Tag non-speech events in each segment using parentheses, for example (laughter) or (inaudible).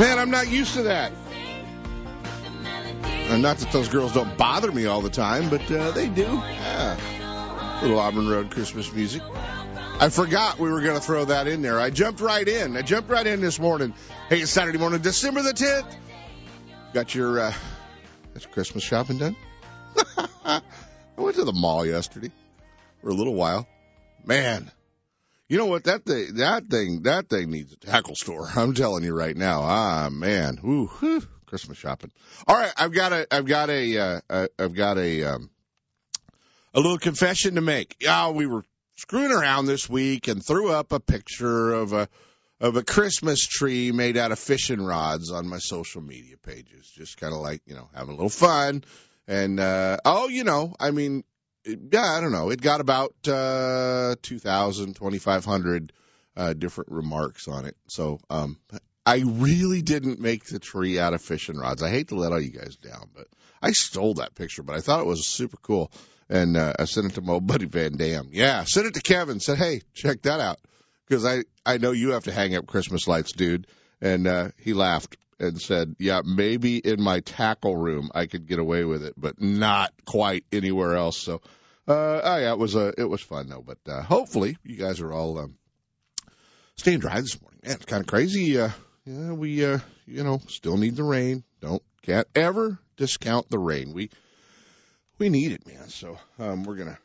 Man, I'm not used to that. And not that those girls don't bother me all the time, but uh, they do. Yeah. Little Auburn Road Christmas music. I forgot we were going to throw that in there. I jumped right in. I jumped right in this morning. Hey, it's Saturday morning, December the 10th. Got your, uh, your Christmas shopping done? (laughs) I went to the mall yesterday for a little while. Man, you know what? That thing, that thing, that thing needs a tackle store. (laughs) I'm telling you right now. Ah, man. Ooh, whew, Christmas shopping. All right, I've got a, I've got a, uh, uh, I've got a, um, a little confession to make. Yeah, we were screwing around this week and threw up a picture of a, of a Christmas tree made out of fishing rods on my social media pages. Just kind of like, you know, having a little fun. And, uh, oh, you know, I mean, yeah, I don't know. It got about, uh, 2,000, 2,500, uh, different remarks on it. So, um, I really didn't make the tree out of fishing rods. I hate to let all you guys down, but I stole that picture, but I thought it was super cool. And, uh, I sent it to my old buddy VanDam. Yeah. Sent it to Kevin. Said, Hey, check that out. Cause I, I know you have to hang up Christmas lights, dude. And, uh, he laughed and said, yeah, maybe in my tackle room I could get away with it, but not quite anywhere else. So, uh, oh yeah, it was, uh, it was fun though, but, uh, hopefully you guys are all, um, staying dry this morning. Man, it's kind of crazy. Uh, yeah, we, uh, you know, still need the rain. Don't, can't ever discount the rain. We, we need it, man. So, um, we're gonna,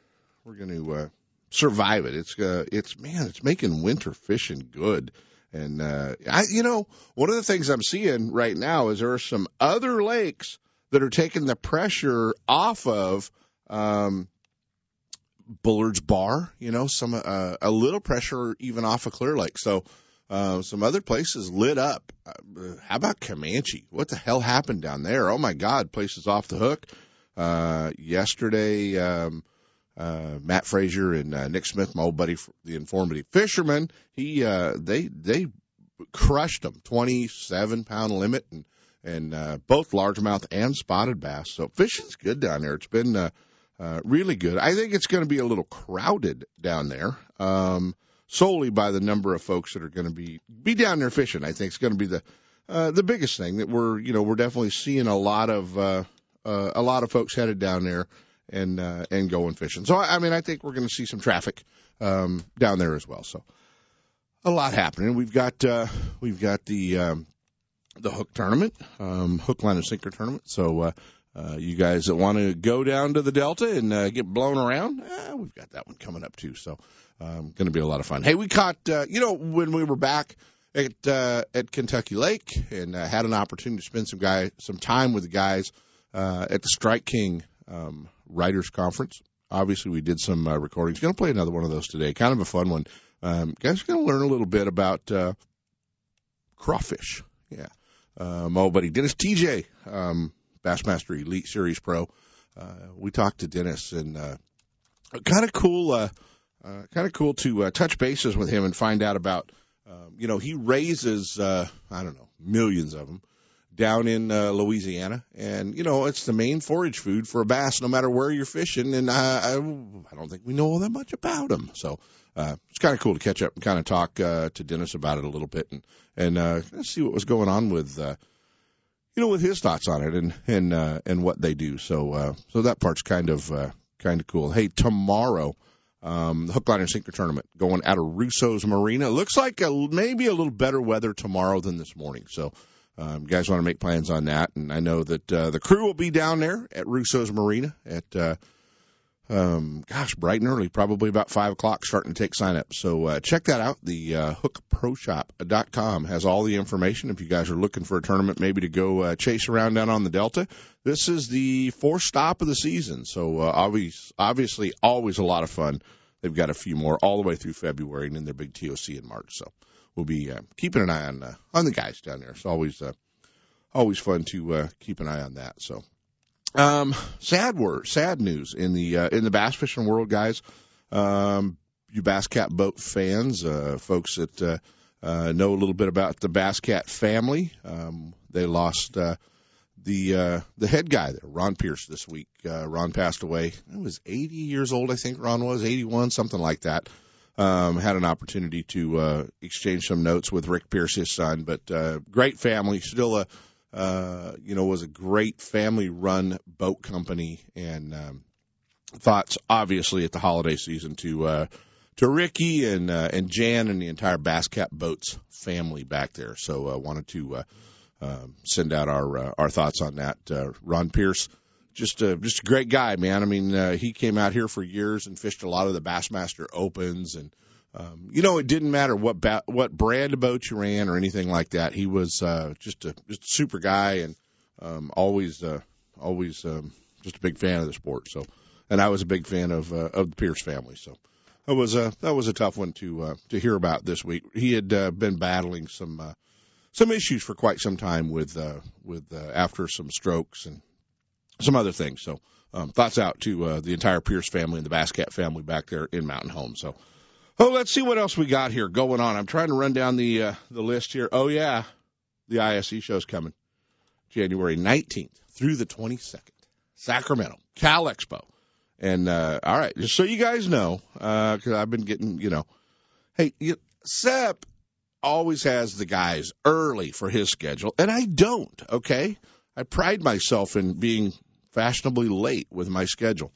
we're gonna, uh, survive it. It's, uh, it's, man, it's making winter fishing good. And, uh, I, you know, one of the things I'm seeing right now is there are some other lakes that are taking the pressure off of, um, Bullard's Bar, you know, some, uh, a little pressure even off of Clear Lake. So, uh, some other places lit up. Uh, how about Camanche? What the hell happened down there? Oh my God, places off the hook. Uh, yesterday, um, uh, Matt Frazier and uh, Nick Smith, my old buddy, the informative fisherman, he, uh, they, they crushed them, 27 pound limit and, and, uh, both largemouth and spotted bass. So fishing's good down there. It's been, uh, uh, really good. I think it's going to be a little crowded down there, um, solely by the number of folks that are going to be, be down there fishing. I think it's going to be the, uh, the biggest thing that we're, you know, we're definitely seeing a lot of, uh, uh, a lot of folks headed down there and uh, and going fishing. So I mean, I think we're going to see some traffic um, down there as well. So a lot happening. We've got uh, we've got the um, the hook tournament, um, hook line and sinker tournament. So uh, uh, you guys that want to go down to the Delta and uh, get blown around, eh, we've got that one coming up too. So um, going to be a lot of fun. Hey, we caught uh, you know when we were back at uh, at Kentucky Lake and uh, had an opportunity to spend some guy some time with the guys uh, at the Strike King um, Writers Conference. Obviously, we did some uh, recordings. Going to play another one of those today. Kind of a fun one. Um, guys going to learn a little bit about uh, crawfish. Yeah. My old buddy Dennis Tietje, um, Bassmaster Elite Series Pro. Uh, we talked to Dennis and uh, kind of cool. Uh, kind of cool to touch bases with him and find out about. Um, you know, he raises I don't know millions of them down in uh, Louisiana, and you know it's the main forage food for a bass, no matter where you're fishing. And I, I, I don't think we know all that much about them, so uh, it's kind of cool to catch up and kind of talk uh, to Dennis about it a little bit and and uh, see what was going on with uh, you know with his thoughts on it and and uh, and what they do. So uh, so that part's kind of uh, kind of cool. Hey, tomorrow. Um, the hook line and sinker tournament going out of Russo's Marina. Looks like a, maybe a little better weather tomorrow than this morning. So, um, you guys want to make plans on that. And I know that, uh, the crew will be down there at Russo's Marina at, uh, um, gosh, bright and early, probably about five o'clock starting to take sign up. So, uh, check that out. The, uh, hookproshop.com has all the information. If you guys are looking for a tournament, maybe to go, uh, chase around down on the Delta, this is the fourth stop of the season. So, uh, obvious, obviously always a lot of fun. They've got a few more all the way through February and then their big TOC in March. So, we'll be uh, keeping an eye on uh, on the guys down there. It's always uh, always fun to uh, keep an eye on that. So, um, sad word, sad news in the uh, in the bass fishing world, guys. Um, you Bass Cat boat fans, uh, folks that uh, uh, know a little bit about the Bass Cat family, um, they lost uh, the uh, the head guy there, Ron Pierce, this week. Uh, Ron passed away. He was 80 years old, I think. Ron was 81, something like that. Um, had an opportunity to uh, exchange some notes with Rick Pierce, his son, but uh, great family. Still a uh, you know was a great family run boat company, and um, thoughts obviously at the holiday season to uh, to Ricky and uh, and Jan and the entire Bass Cat Boats family back there. So uh, wanted to uh, um, send out our uh, our thoughts on that. Uh, Ron Pierce, just a just a great guy, man. I mean, uh, he came out here for years and fished a lot of the Bassmaster Opens, and um, you know, it didn't matter what ba- what brand of boat you ran or anything like that. He was uh, just a just a super guy and um, always uh, always um, just a big fan of the sport. So, and I was a big fan of uh, of the Pierce family. So. That was a that was a tough one to uh, to hear about this week. He had uh, been battling some uh, some issues for quite some time with uh, with uh, after some strokes and some other things. So um, thoughts out to uh, the entire Pierce family and the Bass Cat family back there in Mountain Home. So oh, let's see what else we got here going on. I'm trying to run down the uh, the list here. Oh yeah, the ISE show's coming, January 19th through the 22nd, Sacramento Cal Expo. And uh, all right, just so you guys know, because I've been getting, you know, hey, you, Sep always has the guys early for his schedule, and I don't. Okay, I pride myself in being fashionably late with my schedule.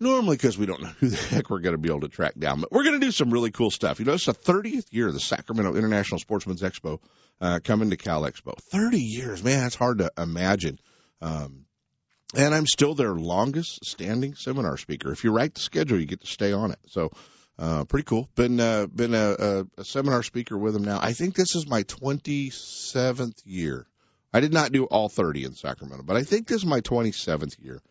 Normally, because we don't know who the (laughs) heck we're going to be able to track down, but we're going to do some really cool stuff. You know, it's the 30th year of the Sacramento International Sportsman's Expo uh, coming to Cal Expo. 30 years, man, that's hard to imagine. Um, and I'm still their longest standing seminar speaker. If you write the schedule, you get to stay on it. So, uh, pretty cool. Been uh, been a, a, a seminar speaker with them now. I think this is my 27th year. I did not do all 30 in Sacramento, but I think this is my 27th year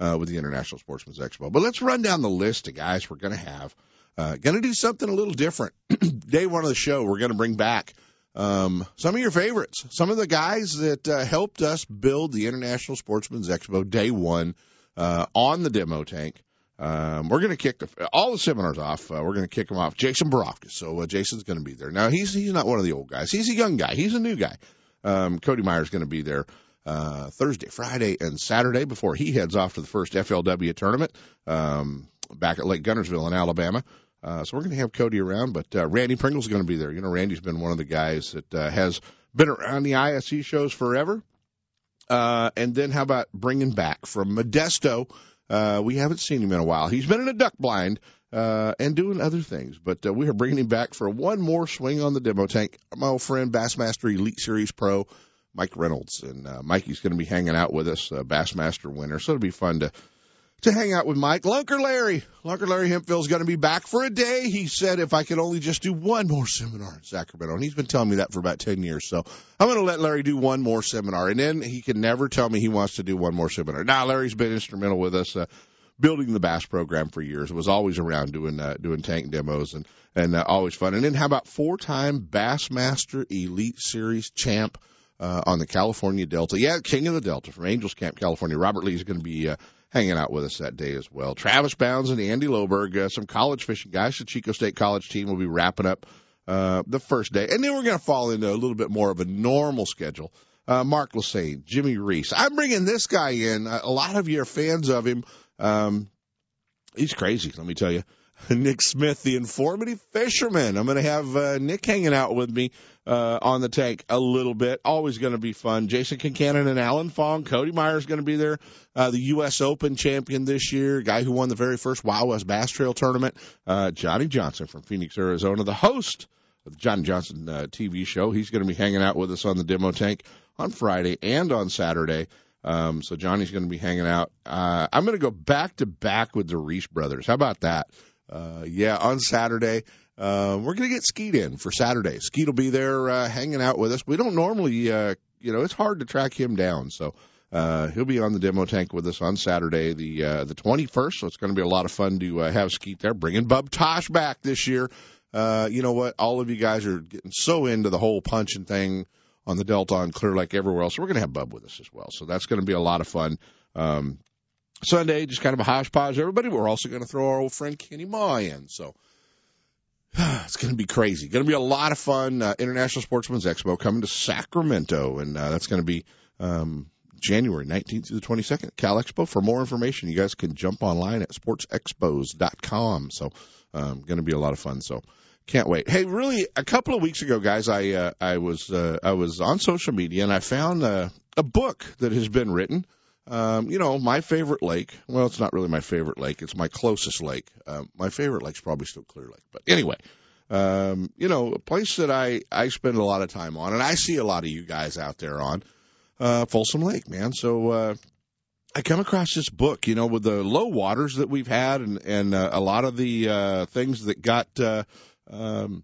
uh, with the International Sportsman's Expo. But let's run down the list of guys we're going to have. Uh, going to do something a little different. (clears throat) Day one of the show, we're going to bring back um, some of your favorites, some of the guys that uh, helped us build the International Sportsman's Expo day one uh, on the demo tank. Um, we're going to kick the, all the seminars off. Uh, we're going to kick them off. Jason Borofka. So uh, Jason's going to be there. Now he's he's not one of the old guys. He's a young guy. He's a new guy. Um, Cody Meyer's going to be there uh, Thursday, Friday, and Saturday before he heads off to the first FLW tournament um, back at Lake Guntersville in Alabama. Uh, so we're going to have Cody around, but uh, Randy Pringle's going to be there. You know, Randy's been one of the guys that uh, has been around the ISE shows forever. Uh, and then how about bringing back from Modesto? Uh, we haven't seen him in a while. He's been in a duck blind uh, and doing other things, but uh, we are bringing him back for one more swing on the demo tank. My old friend Bassmaster Elite Series Pro Mike Reynolds, and uh, Mikey's going to be hanging out with us, uh, Bassmaster winner. So it'll be fun to to hang out with Mike. Lunker Larry. Lunker Larry Hempville's going to be back for a day. He said if I could only just do one more seminar in Sacramento. And he's been telling me that for about 10 years. So I'm going to let Larry do one more seminar. And then he can never tell me he wants to do one more seminar. Now, Larry's been instrumental with us. Uh, building the bass program for years was always around doing uh, doing tank demos and and uh, always fun and then how about four time bassmaster elite series champ uh, on the california delta yeah king of the delta from angels camp california robert lee is going to be uh, hanging out with us that day as well. Travis Bounds and Andy Loberg, uh, some college fishing guys. The Chico State College team will be wrapping up uh, the first day, and then we're going to fall into a little bit more of a normal schedule. Uh, Mark Lassagne, Jimmy Reese. I'm bringing this guy in. A lot of you are fans of him. Um, he's crazy, let me tell you. (laughs) Nick Smith, the informative fisherman. I'm going to have uh, Nick hanging out with me uh, on the tank a little bit. Always going to be fun. Jason Kincannon and Alan Fong. Cody Meyer's going to be there. Uh, the U.S. Open champion this year, guy who won the very first Wild West Bass Trail tournament. Uh, Johnny Johnson from Phoenix, Arizona, the host of the Johnny Johnson uh, TV show. He's going to be hanging out with us on the demo tank on Friday and on Saturday. Um, so Johnny's going to be hanging out. Uh, I'm going to go back to back with the Reese brothers. How about that? uh, yeah, on Saturday. Uh, we're going to get Skeet in for Saturday. Skeet will be there uh, hanging out with us. We don't normally, uh, you know, it's hard to track him down. So uh, he'll be on the demo tank with us on Saturday, the uh, the 21st. So it's going to be a lot of fun to uh, have Skeet there. Bringing Bub Tosh back this year. uh, you know what? All of you guys are getting so into the whole punching thing on the Delta and Clear Lake everywhere else. We're going to have Bub with us as well. So that's going to be a lot of fun. Um, Sunday, just kind of a hodgepodge, everybody. We're also going to throw our old friend Kenny Ma in. So (sighs) it's going to be crazy. Going to be a lot of fun. Uh, International Sportsman's Expo coming to Sacramento, and uh, that's going to be um, January 19th through the 22nd at Cal Expo. For more information, you guys can jump online at sportsexpos.com. So, um, going to be a lot of fun. So, can't wait. Hey, really, a couple of weeks ago, guys, I uh, I was uh, I was on social media and I found uh, a book that has been written. Um, you know, my favorite lake. Well, it's not really my favorite lake. It's my closest lake. Um, my favorite lake's probably still Clear Lake. But anyway, um, you know, a place that I I spend a lot of time on, and I see a lot of you guys out there on uh, Folsom Lake, man. So uh, I come across this book, you know, with the low waters that we've had, and and uh, a lot of the uh, things that got uh, um,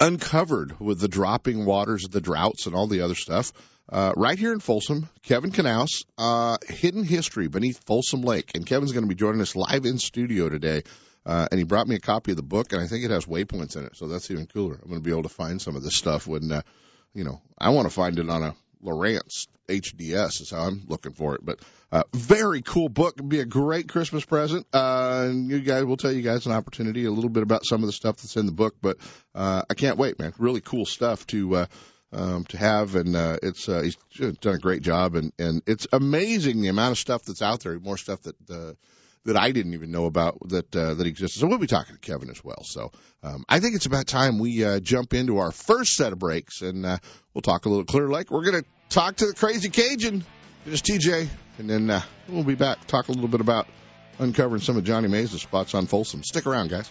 uncovered with the dropping waters, the droughts, and all the other stuff. Uh, right here in Folsom, Kevin Knauss, uh, Hidden History Beneath Folsom Lake. And Kevin's going to be joining us live in studio today. Uh, and he brought me a copy of the book, and I think it has waypoints in it, so that's even cooler. I'm going to be able to find some of this stuff when, uh, you know, I want to find it on a Lowrance HDS is how I'm looking for it. But uh, very cool book. It'd be a great Christmas present. Uh, and you guys, we'll tell you guys an opportunity, a little bit about some of the stuff that's in the book. But uh, I can't wait, man. Really cool stuff to. Uh, um, to have, and uh, it's uh, he's done a great job, and and it's amazing the amount of stuff that's out there, more stuff that uh, that I didn't even know about that uh, that exists. So we'll be talking to Kevin as well. So um, I think it's about time we uh, jump into our first set of breaks, and uh, we'll talk a little Clear Lake. We're to talk to the Crazy Cajun, just TJ, and then uh, we'll be back talk a little bit about uncovering some of Johnny Mays' spots on Folsom. Stick around, guys.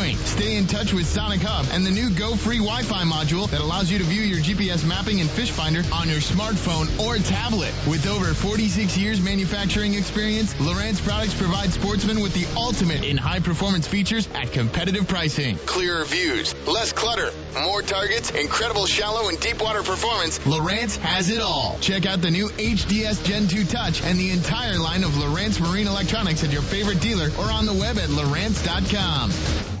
Stay in touch with Sonic Hub and the new Go Free Wi-Fi module that allows you to view your GPS mapping and fish finder on your smartphone or tablet. With over 46 years manufacturing experience, Lowrance products provide sportsmen with the ultimate in high performance features at competitive pricing. Clearer views, less clutter, more targets, incredible shallow and deep water performance. Lowrance has it all. Check out the new HDS Gen 2 Touch and the entire line of Lowrance Marine Electronics at your favorite dealer or on the web at Lowrance.com.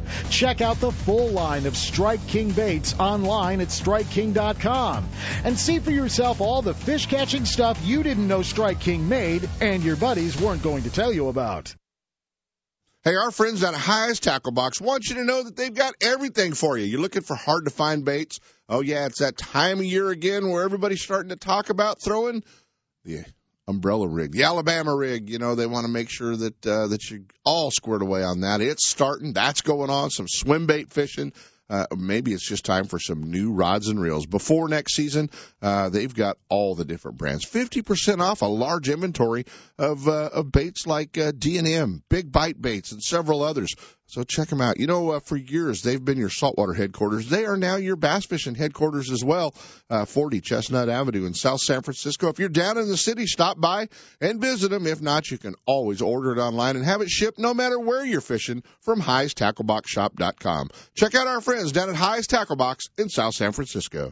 Check out the full line of Strike King baits online at StrikeKing.com and see for yourself all the fish catching stuff you didn't know Strike King made and your buddies weren't going to tell you about. Hey, our friends at Hi's Tackle Box want you to know that they've got everything for you. You're looking for hard to find baits. Oh yeah, it's that time of year again where everybody's starting to talk about throwing umbrella rig, the Alabama rig. You know, they want to make sure that uh, that you're all squared away on that. It's starting. That's going on. Some swim bait fishing. Uh, maybe it's just time for some new rods and reels. Before next season, uh, they've got all the different brands. 50% off a large inventory of, uh, of baits like uh, D&M, Big Bite Baits, and several others. So check them out. You know, uh, for years they've been your saltwater headquarters. They are now your bass fishing headquarters as well. Uh, 40 Chestnut Avenue in South San Francisco. If you're down in the city, stop by and visit them. If not, you can always order it online and have it shipped no matter where you're fishing from HighesTackleBoxShop.com. Check out our friends down at Hi's Tackle Box in South San Francisco.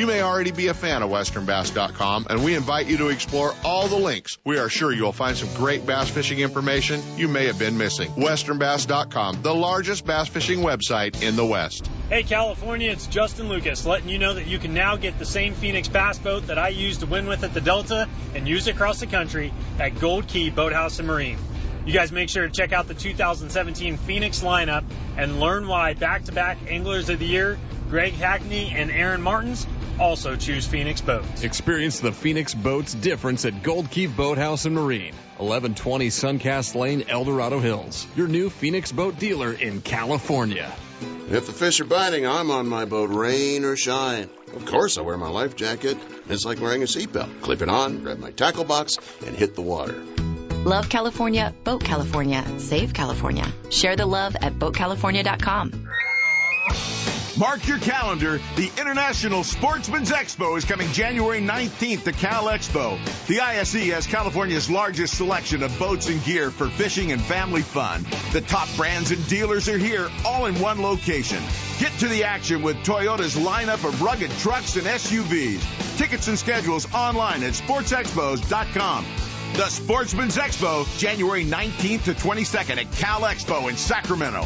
You may already be a fan of westernbass.com and we invite you to explore all the links. We are sure you'll find some great bass fishing information you may have been missing. westernbass.com, the largest bass fishing website in the West. Hey California, it's Justin Lucas letting you know that you can now get the same Phoenix bass boat that I used to win with at the Delta and use across the country at Gold Key Boathouse and Marine. You guys make sure to check out the 2017 Phoenix lineup and learn why back-to-back Anglers of the Year, Greg Hackney and Aaron Martens, also choose Phoenix boats. Experience the Phoenix Boats difference at Gold Key Boathouse and Marine, 1120 Suncast Lane, El Dorado Hills. Your new Phoenix boat dealer in California. If the fish are biting, I'm on my boat, rain or shine. Of course, I wear my life jacket. It's like wearing a seatbelt. Clip it on, grab my tackle box, and hit the water. Love California, Boat California, Save California. Share the love at BoatCalifornia.com. Mark your calendar. The International Sportsman's Expo is coming January 19th to Cal Expo. The ISE has California's largest selection of boats and gear for fishing and family fun. The top brands and dealers are here, all in one location. Get to the action with Toyota's lineup of rugged trucks and SUVs. Tickets and schedules online at sportsexpos.com. The Sportsman's Expo, January 19th to 22nd at Cal Expo in Sacramento.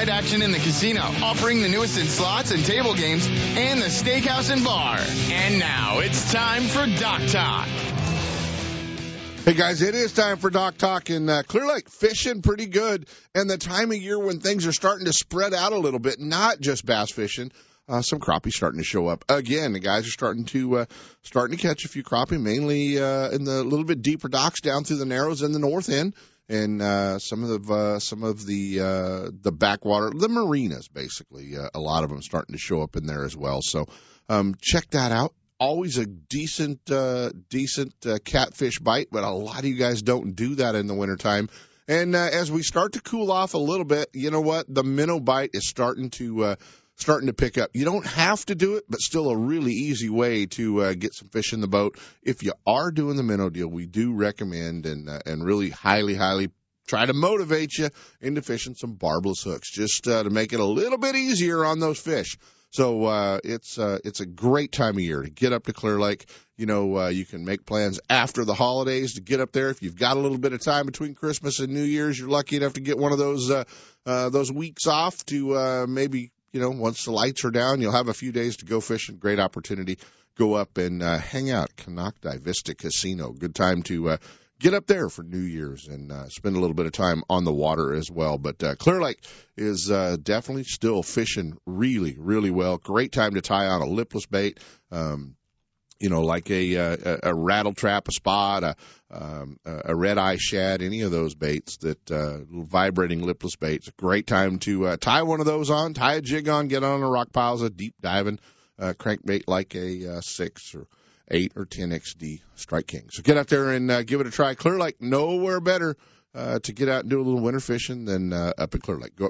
action in the casino, offering the newest in slots and table games and the steakhouse and bar. And now it's time for Dock Talk. Hey guys, it is time for Dock Talk in uh, Clear Lake. Fishing pretty good, and the time of year when things are starting to spread out a little bit. Not just bass fishing, uh, some crappie starting to show up again. The guys are starting to uh, starting to catch a few crappie, mainly uh, in the little bit deeper docks down through the narrows in the north end, and uh, some of the uh, some of the uh, the backwater, the marinas, basically. Uh, a lot of them starting to show up in there as well. So um, check that out always a decent uh decent uh, catfish bite but a lot of you guys don't do that in the wintertime and uh, as we start to cool off a little bit you know what the minnow bite is starting to uh starting to pick up you don't have to do it but still a really easy way to uh, get some fish in the boat if you are doing the minnow deal we do recommend and uh, and really highly highly try to motivate you into fishing some barbless hooks just uh, to make it a little bit easier on those fish so uh, it's uh, it's a great time of year to get up to Clear Lake. You know, uh, you can make plans after the holidays to get up there. If you've got a little bit of time between Christmas and New Year's, you're lucky enough to get one of those uh, uh, those weeks off to uh, maybe you know once the lights are down, you'll have a few days to go fishing. Great opportunity. Go up and uh, hang out. Konocti Vista Casino. Good time to uh, get up there for New Year's and uh, spend a little bit of time on the water as well. But uh, Clear Lake is uh, definitely still fishing really, really well. Great time to tie on a lipless bait. Um, you know, like a, a a rattle trap, a spot, a um, a red eye shad, any of those baits that uh, vibrating lipless baits. Great time to uh, tie one of those on, tie a jig on, get on a rock piles, a deep diving uh, crankbait like a uh, six or eight or ten XD Strike King. So get out there and uh, give it a try. Clear Lake, nowhere better uh, to get out and do a little winter fishing than uh, up at Clear Lake. Go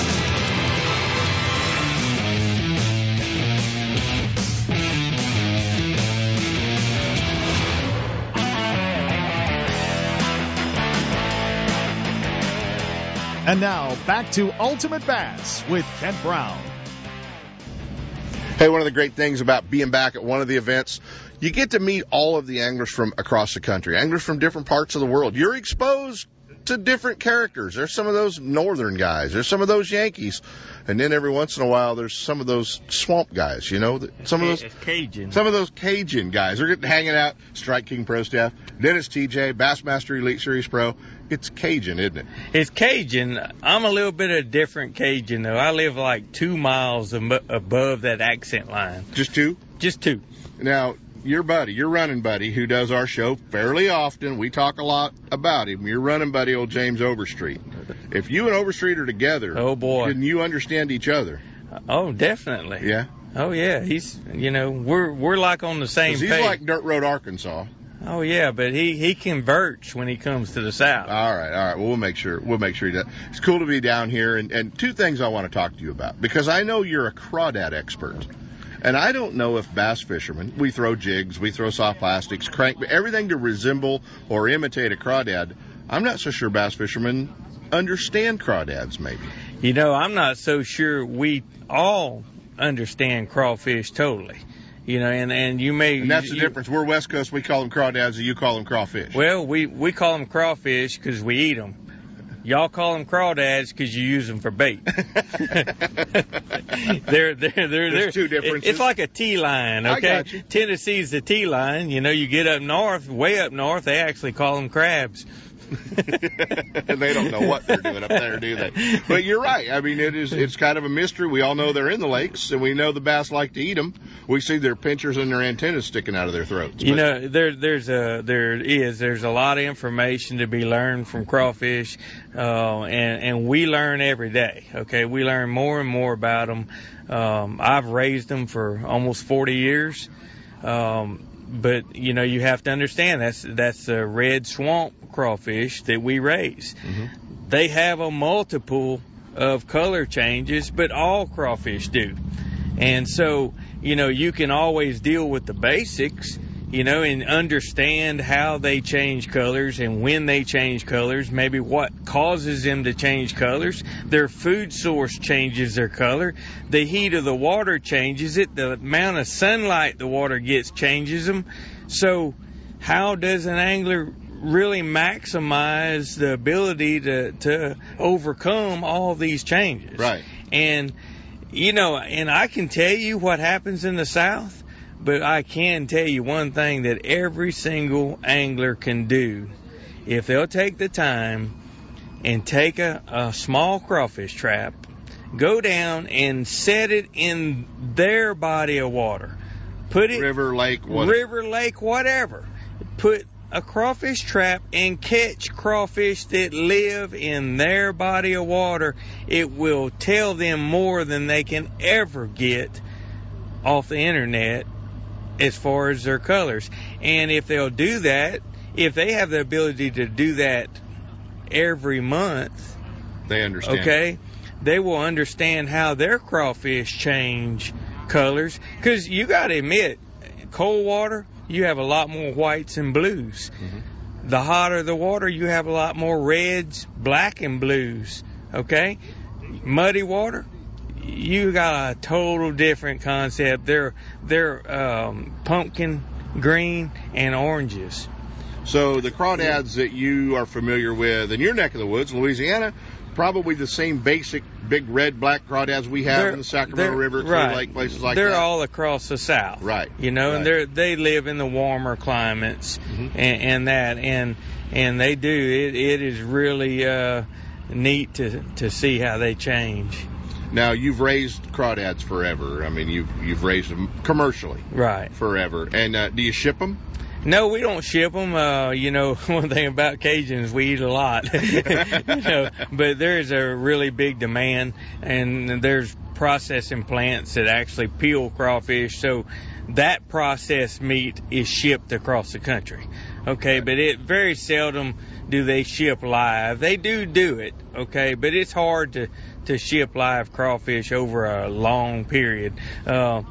And now back to Ultimate Bass with Kent Brown. Hey, one of the great things about being back at one of the events, you get to meet all of the anglers from across the country, anglers from different parts of the world. You're exposed to different characters. There's some of those northern guys. There's some of those Yankees, and then every once in a while, there's some of those swamp guys. You know, some of those Cajun. some of those Cajun guys. They're getting hanging out. Strike King Pro Staff, Dennis Tietje, Bassmaster Elite Series Pro. It's Cajun, isn't it? It's Cajun. I'm a little bit of a different Cajun though. I live like two miles above that accent line. Just two. Just two. Now, your buddy, your running buddy, who does our show fairly often, we talk a lot about him. Your running buddy, old James Overstreet. If you and Overstreet are together, Oh boy. can you understand each other? Oh, definitely. Yeah. Oh yeah. He's you know we're we're like on the same. he's page. like Dirt Road, Arkansas. oh yeah, but he he converts when he comes to the south. All right, all right. Well, we'll make sure we'll make sure he does. It's cool to be down here, and, and two things I want to talk to you about because I know you're a crawdad expert, and I don't know if bass fishermen we throw jigs, we throw soft plastics, crank, everything to resemble or imitate a crawdad. I'm not so sure bass fishermen understand crawdads. Maybe. You know, I'm not so sure we all understand crawfish totally. You know, and and you may And that's the you- difference. We're West Coast. We call them crawdads, and you call them crawfish. Well, we we call them crawfish because we eat them. Y'all call them crawdads because you use them for bait. they're (laughs) (laughs) they're they're, they're There's two differences. It's like a T line, okay? Tennessee's the T line. You know, you get up north, way up north, they actually call them crabs. And (laughs) they don't know what they're doing up there, do they? But you're right. I mean, it is. It's kind of a mystery. We all know they're in the lakes, and we know the bass like to eat them. We see their pinchers and their antennas sticking out of their throats. You But- know, there there's a there is there's a lot of information to be learned from crawfish, uh, and and we learn every day. Okay, we learn more and more about them. Um, I've raised them for almost 40 years, um, but you know you have to understand that's that's a red swamp crawfish that we raise. Mm-hmm. They have a multiple of color changes, but all crawfish do. And so, you know, you can always deal with the basics, you know, and understand how they change colors and when they change colors, maybe what causes them to change colors. Their food source changes their color. The heat of the water changes it. The amount of sunlight the water gets changes them. So, how does an angler really maximize the ability to, to overcome all these changes? Right. And you know, and I can tell you what happens in the South, but I can tell you one thing that every single angler can do if they'll take the time and take a, a small crawfish trap, go down and set it in their body of water. Put it river, lake, what? river, lake, whatever. Put a crawfish trap and catch crawfish that live in their body of water. It will tell them more than they can ever get off the internet as far as their colors. And if they'll do that, if they have the ability to do that every month, They understand. okay, they will understand how their crawfish change colors. Because you got to admit, cold water, you have a lot more whites and blues. Mm-hmm. The hotter the water, you have a lot more reds, black, and blues. Okay, muddy water, you got a total different concept. They're they're um, pumpkin green and oranges. So the crawdads that you are familiar with in your neck of the woods, Louisiana, probably the same basic big red black crawdads we have They're- in the Sacramento they're- River, Clear right. Lake, places like that. they're all across the South, Right. You know, and they're they live in the warmer climates Mm-hmm. and, and that, and and they do. It it is really uh, neat to to see how they change. Now you've raised crawdads forever. I mean, you've you've raised them commercially Right. forever. And uh, do you ship them? No, we don't ship them. Uh, you know, (laughs) one thing about Cajuns, we eat a lot. (laughs) you know, but there's a really big demand, and there's processing plants that actually peel crawfish. So that processed meat is shipped across the country. Okay, but it very seldom do they ship live. They do do it. Okay, but it's hard to to ship live crawfish over a long period. Uh,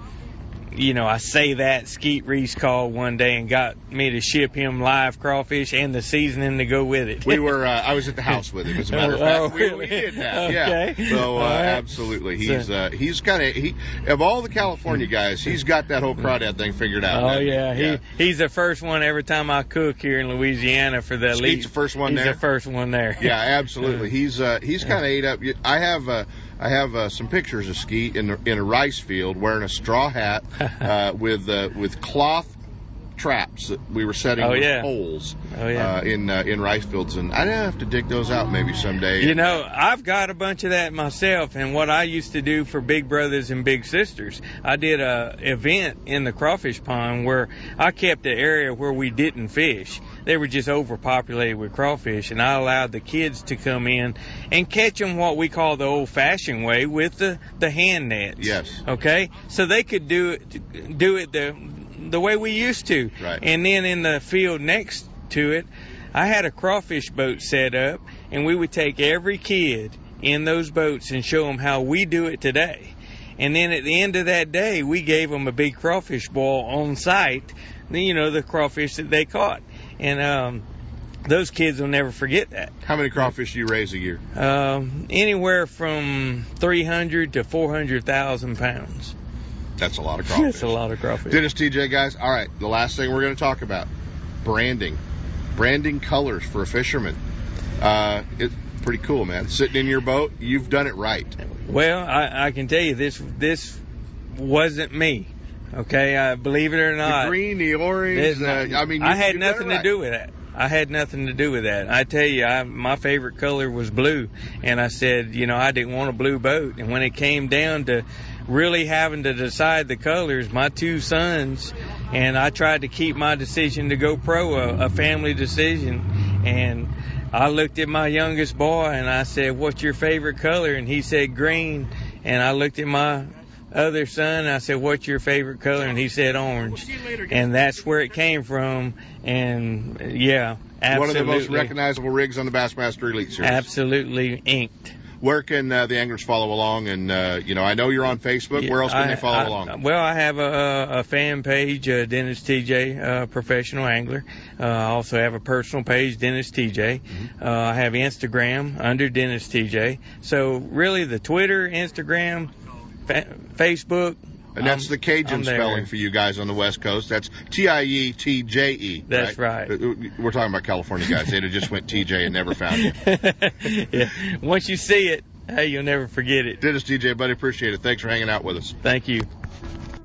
you know, I say that Skeet Reese called one day and got me to ship him live crawfish and the seasoning to go with it. We (laughs) were. Uh, I was at the house with him. As a matter of Oh, fact, we, we did that. Okay. Yeah. So uh, right. absolutely, he's uh, he's kind of he of all the California guys, he's got that whole crawdad thing figured out. Oh yeah, he he's the first one every time I cook here in Louisiana for the Skeet's elite. the first one he's there? the first one there. Yeah, absolutely. (laughs) He's uh, he's kind of ate up. I have uh, I have uh, some pictures of Skeet in a, in a rice field wearing a straw hat (laughs) uh, with uh, with cloth traps that we were setting Oh, with yeah. poles Oh, yeah. uh, in uh, in rice fields, and I'd have to dig those out maybe someday. You know, I've got a bunch of that myself, and what I used to do for big brothers and big sisters, I did a event in the crawfish pond where I kept the area where we didn't fish. They were just overpopulated with crawfish, and I allowed the kids to come in and catch them what we call the old-fashioned way with the the hand nets. Yes. Okay, so they could do it do it the the way we used to. Right. And then in the field next to it, I had a crawfish boat set up, and we would take every kid in those boats and show them how we do it today. And then at the end of that day, we gave them a big crawfish boil on site, you know, the crawfish that they caught. And um, those kids will never forget that. How many crawfish do you raise a year? Um, anywhere from 300 to 400,000 pounds. That's a lot of crawfish. (laughs) That's a lot of crawfish. Dennis Tietje guys. All right, the last thing we're going to talk about branding, branding colors for a fisherman. Uh, it's pretty cool, man. Sitting in your boat, you've done it right. Well, I, I can tell you this this wasn't me. Okay, uh, believe it or not. the green, the orange. Uh, I mean, I had you've done it nothing right. to do with that. I had nothing to do with that. I tell you, I, my favorite color was blue, and I said, you know, I didn't want a blue boat. And when it came down to really having to decide the colors, my two sons, and I tried to keep my decision to go pro a, a family decision, and I looked at my youngest boy and I said, "What's your favorite color?" And he said green, and I looked at my other son. I said, "What's your favorite color?" And he said orange, and that's where it came from. And yeah, absolutely, One of the most recognizable rigs on the Bassmaster Elite Series. absolutely inked. Where can uh, the anglers follow along? And uh, you know, I know you're on Facebook. Where else can I- they follow I- along? Well, I have a, a fan page, uh, Dennis Tietje, uh, professional angler. Uh, I also have a personal page, Dennis Tietje. Mm-hmm. Uh, I have Instagram under Dennis Tietje. So really, the Twitter, Instagram, fa- Facebook. And that's I'm- the Cajun spelling for you guys on the West Coast. That's T I E T J E. That's right. Uh, We're talking about California guys. They'd have just went TJ and never found you. (laughs) yeah. Once you see it, hey, you'll never forget it. Dennis Tietje, buddy, appreciate it. Thanks for hanging out with us. Thank you.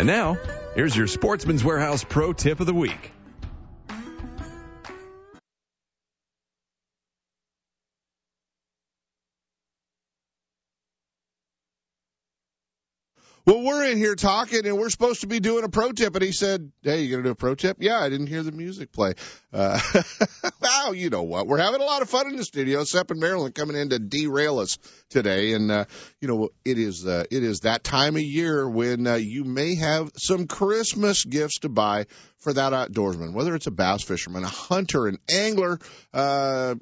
And now, here's your Sportsman's Warehouse Pro Tip of the Week. Well, we're in here talking, and we're supposed to be doing a pro tip. And he said, "Hey, you gonna do a pro tip?" Yeah, I didn't hear the music play. Uh, (laughs) wow, you know what? We're having a lot of fun in the studio. Sepp and Maryland coming in to derail us today, and uh, you know it is uh, it is that time of year when uh, you may have some Christmas gifts to buy for that outdoorsman, whether it's a bass fisherman, a hunter, an angler. Uh,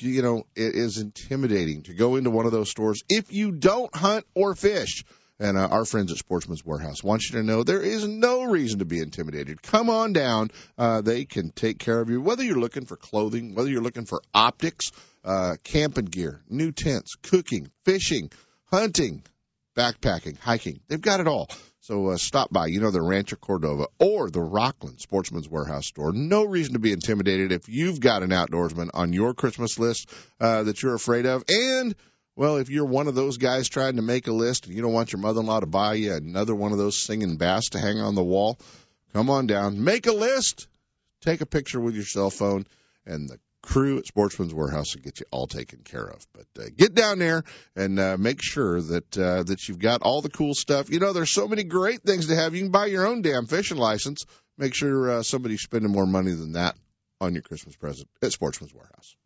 you know, it is intimidating to go into one of those stores if you don't hunt or fish. And uh, our friends at Sportsman's Warehouse want you to know there is no reason to be intimidated. Come on down. Uh, they can take care of you. Whether you're looking for clothing, whether you're looking for optics, uh, camping gear, new tents, cooking, fishing, hunting, backpacking, hiking. They've got it all. So uh, stop by. You know the Rancho Cordova or the Rocklin Sportsman's Warehouse store. No reason to be intimidated if you've got an outdoorsman on your Christmas list uh, that you're afraid of. And well, if you're one of those guys trying to make a list and you don't want your mother-in-law to buy you another one of those singing bass to hang on the wall, come on down, make a list, take a picture with your cell phone, and the crew at Sportsman's Warehouse will get you all taken care of. But uh, get down there and uh, make sure that uh, that you've got all the cool stuff. You know, there's so many great things to have. You can buy your own damn fishing license. make sure uh, somebody's spending more money than that on your Christmas present at Sportsman's Warehouse.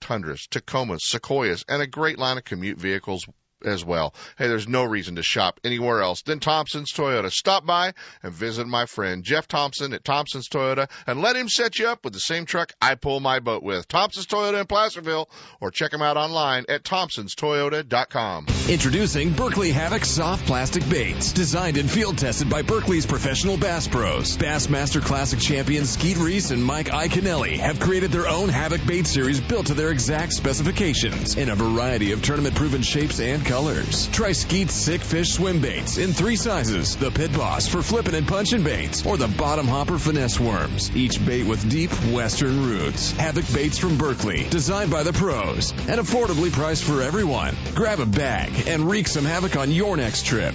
Tundras, Tacomas, Sequoias, and a great line of commute vehicles as well. Hey, there's no reason to shop anywhere else than Thompson's Toyota. Stop by and visit my friend Jeff Thompson at Thompson's Toyota and let him set you up with the same truck I pull my boat with. Thompson's Toyota in Placerville or check him out online at thompsonstoyota.com. Introducing Berkley Havoc soft plastic baits, designed and field tested by Berkley's professional bass pros. Bassmaster Classic champions Skeet Reese and Mike Iaconelli have created their own Havoc bait series built to their exact specifications in a variety of tournament-proven shapes and colors. Try Skeet's Sick Fish swim baits in three sizes: the Pit Boss for flipping and punching baits, or the Bottom Hopper finesse worms. Each bait with deep Western roots. Havoc baits from Berkley, designed by the pros, and affordably priced for everyone. Grab a bag and wreak some havoc on your next trip.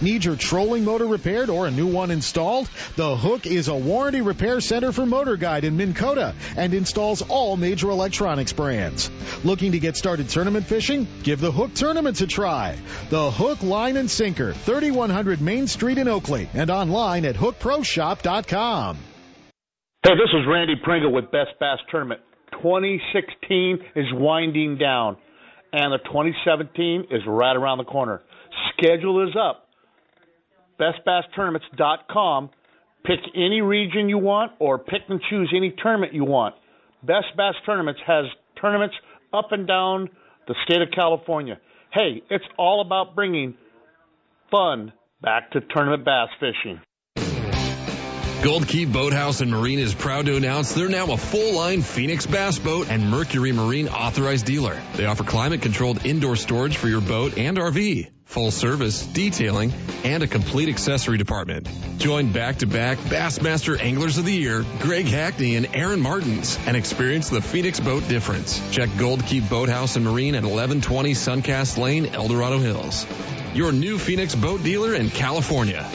Need your trolling motor repaired or a new one installed? The Hook is a warranty repair center for Motor Guide in Minn Kota and installs all major electronics brands. Looking to get started tournament fishing? Give the Hook Tournaments a try. The Hook Line and Sinker, 3100 Main Street in Oakley and online at hookproshop.com. Hey, this is Randy Pringle with Best Bass Tournament. 2016 is winding down, and the 2017 is right around the corner. Schedule is up. BestBassTournaments.com. Pick any region you want, or pick and choose any tournament you want. Best Bass Tournaments has tournaments up and down the state of California. Hey, it's all about bringing fun back to tournament bass fishing. Gold Key Boathouse and Marine is proud to announce they're now a full line Phoenix Bass Boat and Mercury Marine authorized dealer. They offer climate controlled indoor storage for your boat and RV, full service, detailing, and a complete accessory department. Join back to back Bassmaster Anglers of the Year, Greg Hackney and Aaron Martens, and experience the Phoenix boat difference. Check Gold Key Boathouse and Marine at 1120 Suncast Lane, El Dorado Hills. Your new Phoenix boat dealer in California.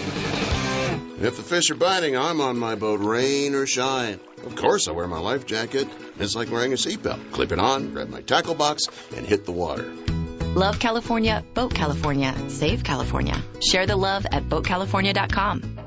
If the fish are biting, I'm on my boat, rain or shine. Of course, I wear my life jacket. It's like wearing a seatbelt. Clip it on, grab my tackle box, and hit the water. Love California, Boat California, Save California. Share the love at BoatCalifornia.com.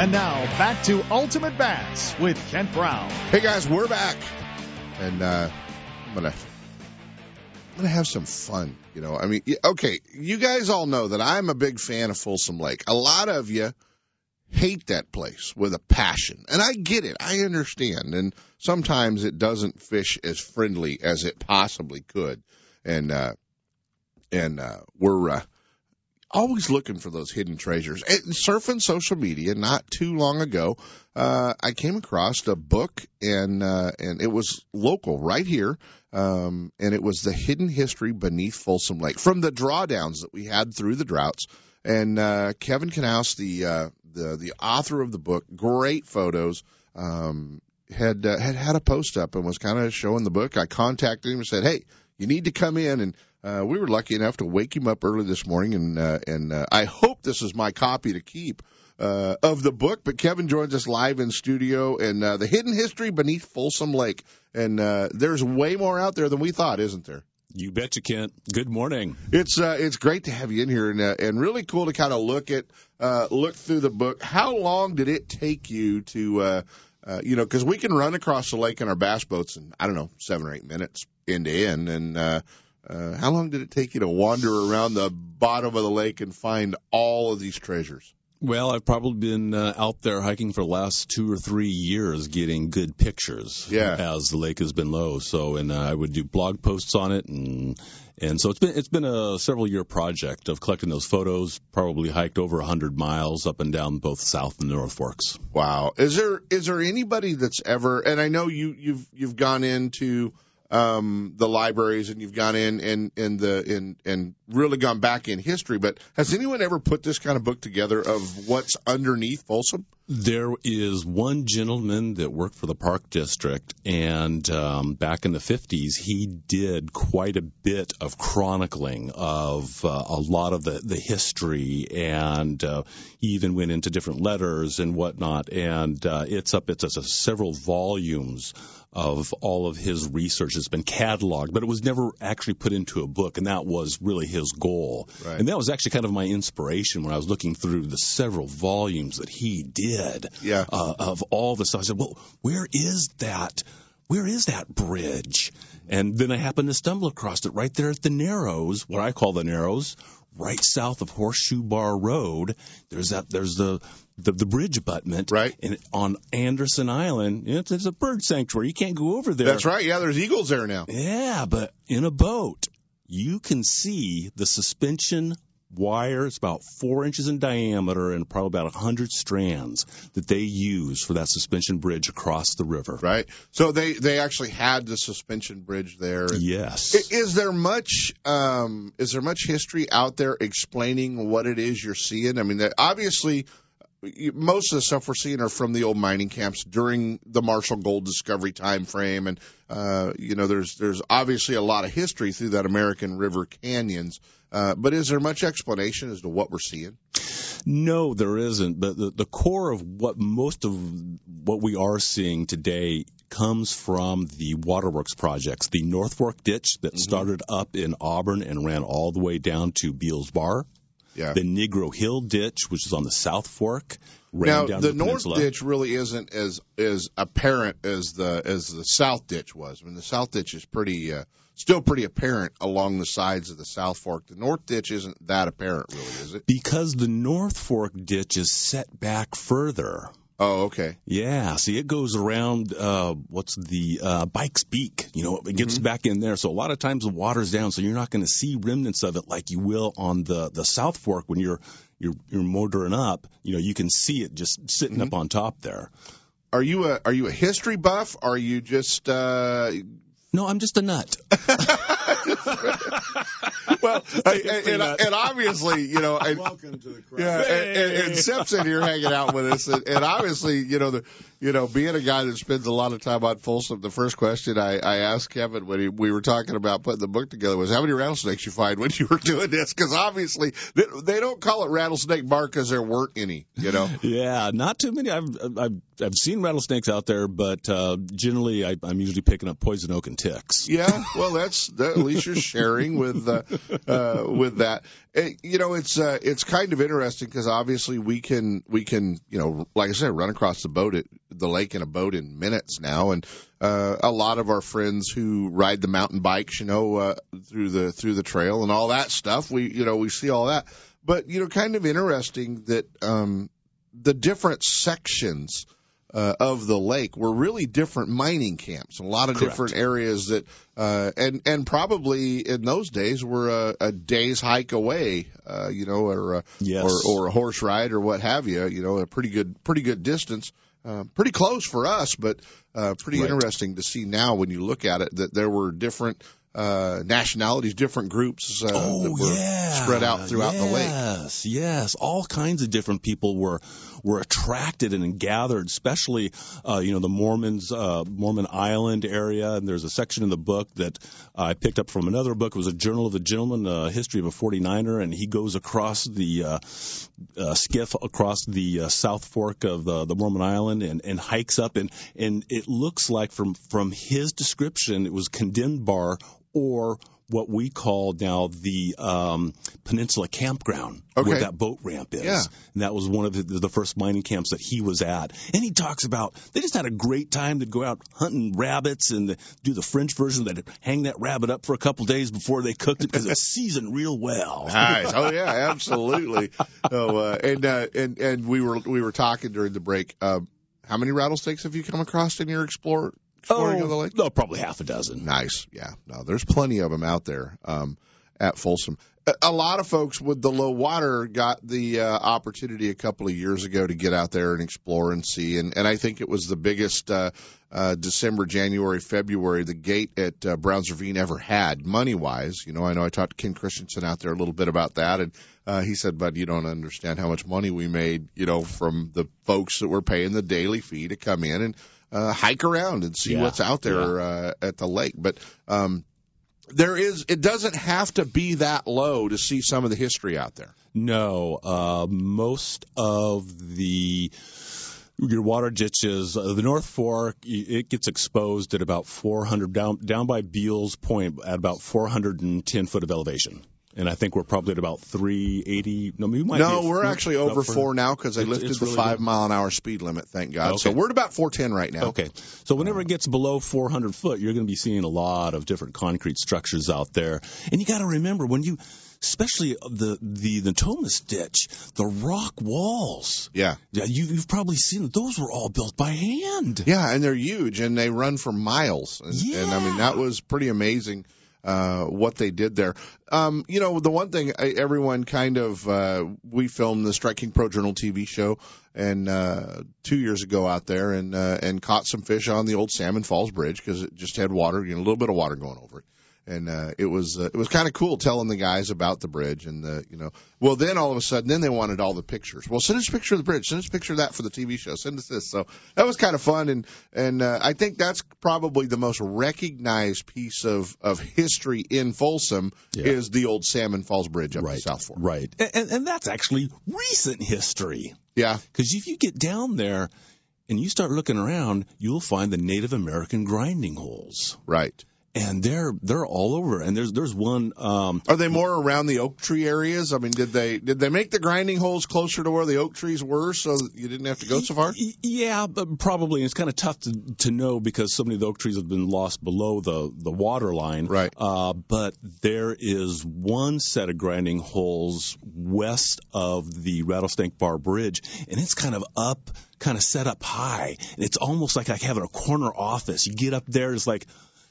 And now back to Ultimate Bass with Kent Brown. Hey guys, we're back, and uh, I'm gonna I'm gonna have some fun. You know, I mean, okay, you guys all know that I'm a big fan of Folsom Lake. A lot of you hate that place with a passion, and I get it. I understand, and sometimes it doesn't fish as friendly as it possibly could, and uh, and uh, we're uh, always looking for those hidden treasures. And surfing social media not too long ago, uh, I came across a book and uh, and it was local right here. Um, and it was the hidden history beneath Folsom Lake from the drawdowns that we had through the droughts. And uh, Kevin Knauss, the uh, the the author of the book, great photos. Um, had uh, had had a post up and was kind of showing the book. I contacted him and said, "Hey, you need to come in." And uh, we were lucky enough to wake him up early this morning, and uh, and uh, I hope this is my copy to keep uh, of the book. But Kevin joins us live in studio, and uh, the hidden history beneath Folsom Lake. And uh, there's way more out there than we thought, isn't there? You betcha, Kent. Good morning. It's uh, it's great to have you in here, and uh, and really cool to kind of look at uh, look through the book. How long did it take you to uh, uh, you know, because we can run across the lake in our bass boats in I don't know seven or eight minutes end to end, and uh, uh, how long did it take you to wander around the bottom of the lake and find all of these treasures? Well, I've probably been uh, out there hiking for the last two or three years getting good pictures Yeah. as the lake has been low. So, and uh, I would do blog posts on it, and and so it's been it's been a several year project of collecting those photos. Probably hiked over a hundred miles up and down both South and North Forks. Wow. Is there is there anybody that's ever and I know you you've you've gone into um the libraries and you've gone in and and the in and really gone back in history, but has anyone ever put this kind of book together of what's underneath Folsom? There is one gentleman that worked for the park district, and um, back in the 50s, he did quite a bit of chronicling of uh, a lot of the, the history, and uh, he even went into different letters and whatnot. And uh, it's up, it's, it's several volumes of all of his research. It's been cataloged, but it was never actually put into a book, and that was really his goal. Right. And that was actually kind of my inspiration when I was looking through the several volumes that he did Yeah. uh, of all the stuff. I said, well, where is that? Where is that bridge? And then I happened to stumble across it right there at the Narrows, what I call the Narrows, right south of Horseshoe Bar Road. There's that. There's the the, the bridge abutment, right? On Anderson Island, it's, it's a bird sanctuary. You can't go over there. That's right. Yeah, there's eagles there now. Yeah, but in a boat, you can see the suspension wire. It's about four inches in diameter and probably about a hundred strands that they use for that suspension bridge across the river. Right. So they they actually had the suspension bridge there. Yes. Is there much um, is there much history out there explaining what it is you're seeing? I mean, obviously, most of the stuff we're seeing are from the old mining camps during the Marshall Gold Discovery time frame, and uh, you know, there's there's obviously a lot of history through that American River canyons. Uh, but is there much explanation as to what we're seeing? No, there isn't. But the, the core of what most of what we are seeing today comes from the waterworks projects. The North Fork ditch that started up in Auburn and ran all the way down to Beals Bar. Yeah. The Negro Hill ditch, which is on the South Fork, ran now down the the north peninsula. ditch really isn't as as apparent as the as the south ditch was. I mean, the south ditch is pretty uh, still pretty apparent along the sides of the south fork. The north ditch isn't that apparent, really, is it? Because the North Fork ditch is set back further. Oh, okay. Yeah, see, it goes around uh, what's the uh, Bike's Beak. You know, it gets back in there. So a lot of times the water's down, so you're not going to see remnants of it like you will on the the South Fork when you're you're you're motoring up. You know, you can see it just sitting up on top there. Are you a are you a history buff? Are you just uh No, I'm just a nut. (laughs) (laughs) well, and, and, and obviously, you know, and, Welcome to the crowd. Yeah, and, and, and Simpson here hanging out with us, and, and obviously, you know, the, you know, being a guy that spends a lot of time on Folsom, the first question I, I asked Kevin when he, we were talking about putting the book together was, "How many rattlesnakes you find when you were doing this?" Because obviously, they, they don't call it Rattlesnake Bar because there weren't any, you know. (laughs) Yeah, not too many. I've I've I've seen rattlesnakes out there, but uh, generally I, I'm usually picking up poison oak and ticks. Yeah, well, that's that, at least you're sharing with uh, uh, with that. Eh, you know, it's uh, it's kind of interesting because obviously we can we can you know, like I said, run across the boat at the lake in a boat in minutes now, and uh, a lot of our friends who ride the mountain bikes, you know, uh, through the through the trail and all that stuff. We you know we see all that, but you know, kind of interesting that um, the different sections uh, of the lake were really different mining camps, a lot of Correct. different areas that, uh, and and probably in those days were a, a day's hike away, uh, you know, or a, Yes. or or a horse ride or what have you, you know, a pretty good pretty good distance. Uh, pretty close for us, but uh, pretty Right. interesting to see now when you look at it that there were different uh, nationalities, different groups uh, that Oh, were yeah. spread out throughout the lake. Yes, yes. All kinds of different people were were attracted and gathered, especially uh, you know the Mormons, uh, Mormon Island area. And there's a section in the book that I picked up from another book. It was a Journal of a Gentleman, a history of a 49er, and he goes across the uh, uh, skiff across the uh, South Fork of the, the Mormon Island and, and hikes up, and and it looks like from from his description, it was condemned bar or what we call now the um, Peninsula Campground, Okay. where that boat ramp is. Yeah. And that was one of the, the first mining camps that he was at. And he talks about they just had a great time to go out hunting rabbits and do the French version that hang that rabbit up for a couple days before they cooked it because it's (laughs) seasoned real well. Nice. Oh yeah, (laughs) absolutely. Oh, uh, and uh, and and we were we were talking during the break. Uh, how many rattlesnakes have you come across in your explore exploring of the lake? no, probably half a dozen. Nice. Yeah. No, there's plenty of them out there um, at Folsom. A, a lot of folks with the low water got the uh, opportunity a couple of years ago to get out there and explore and see, and and I think it was the biggest uh, uh, December, January, February the gate at uh, Browns Ravine ever had money wise. You know, I know I talked to Ken Christensen out there a little bit about that, and uh, he said, "But you don't understand how much money we made, you know, from the folks that were paying the daily fee to come in and." Uh, hike around and see Yeah, what's out there uh, at the lake. But um, there is it doesn't have to be that low to see some of the history out there. No, uh, most of the your water ditches, uh, the North Fork, it gets exposed at about 400 down down by Beals Point at about 410 foot of elevation. And I think we're probably at about 380. No, we might no, we're actually over for- four now because they lifted the really five good. mile an hour speed limit. Thank God. So we're at about four ten right now. Okay. So whenever it gets below 400 foot, you're going to be seeing a lot of different concrete structures out there. And you got to remember when you, especially the the the Thomas ditch, the rock walls. Yeah. Yeah, you, you've probably seen. Those were all built by hand. Yeah, and they're huge and they run for miles. And, and I mean that was pretty amazing uh what they did there. Um you know, the one thing I, everyone kind of uh we filmed the Striking Pro Journal TV show and uh 2 years ago out there and uh and caught some fish on the old Salmon Falls Bridge because it just had water, you know, a little bit of water going over it. And uh, it was uh, it was kind of cool telling the guys about the bridge and the you know well then all of a sudden then they wanted all the pictures well send us a picture of the bridge send us a picture of that for the TV show send us this so that was kind of fun and and uh, I think that's probably the most recognized piece of of history in Folsom is the old Salmon Falls Bridge up in South Fork Right. And, and, and that's actually recent history. Yeah. Because if you get down there and you start looking around, you'll find the Native American grinding holes. Right. And they're they're all over. And there's there's one. Um, Are they more around the oak tree areas? I mean, did they did they make the grinding holes closer to where the oak trees were so that you didn't have to go so far? Yeah, but probably it's kind of tough to to know because so many of the oak trees have been lost below the the water line. Right. Uh, but there is one set of grinding holes west of the Rattlesnake Bar Bridge, and it's kind of up, kind of set up high, and it's almost like like having a corner office. You get up there, it's like.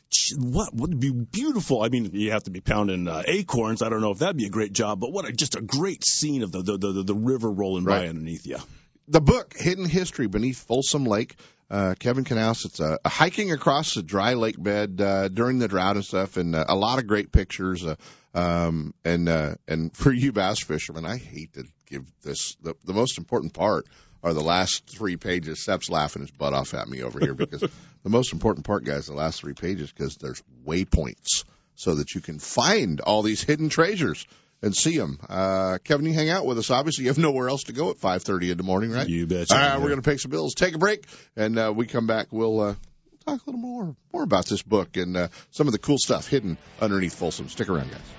"Gee, What would be beautiful? I mean, you have to be pounding uh, acorns. I don't know if that'd be a great job, but what a, just a great scene of the the, the, the river rolling by underneath you. the book Hidden History Beneath Folsom Lake. Uh, Kevin Knauss, It's a, a hiking across the dry lake bed uh, during the drought and stuff, and uh, a lot of great pictures. Uh, um, and uh, and for you bass fishermen, I hate to give this the, the most important part are the last three pages. Sep's laughing his butt off at me over here because (laughs) the most important part, guys, the last three pages because there's waypoints so that you can find all these hidden treasures and see them. Uh, Kevin, you hang out with us. Obviously, you have nowhere else to go at 5:30 in the morning, right? You betcha. All right, we're going to pay some bills, take a break, and uh, we come back. We'll uh, talk a little more more about this book and uh, some of the cool stuff hidden underneath Folsom. Stick around, guys.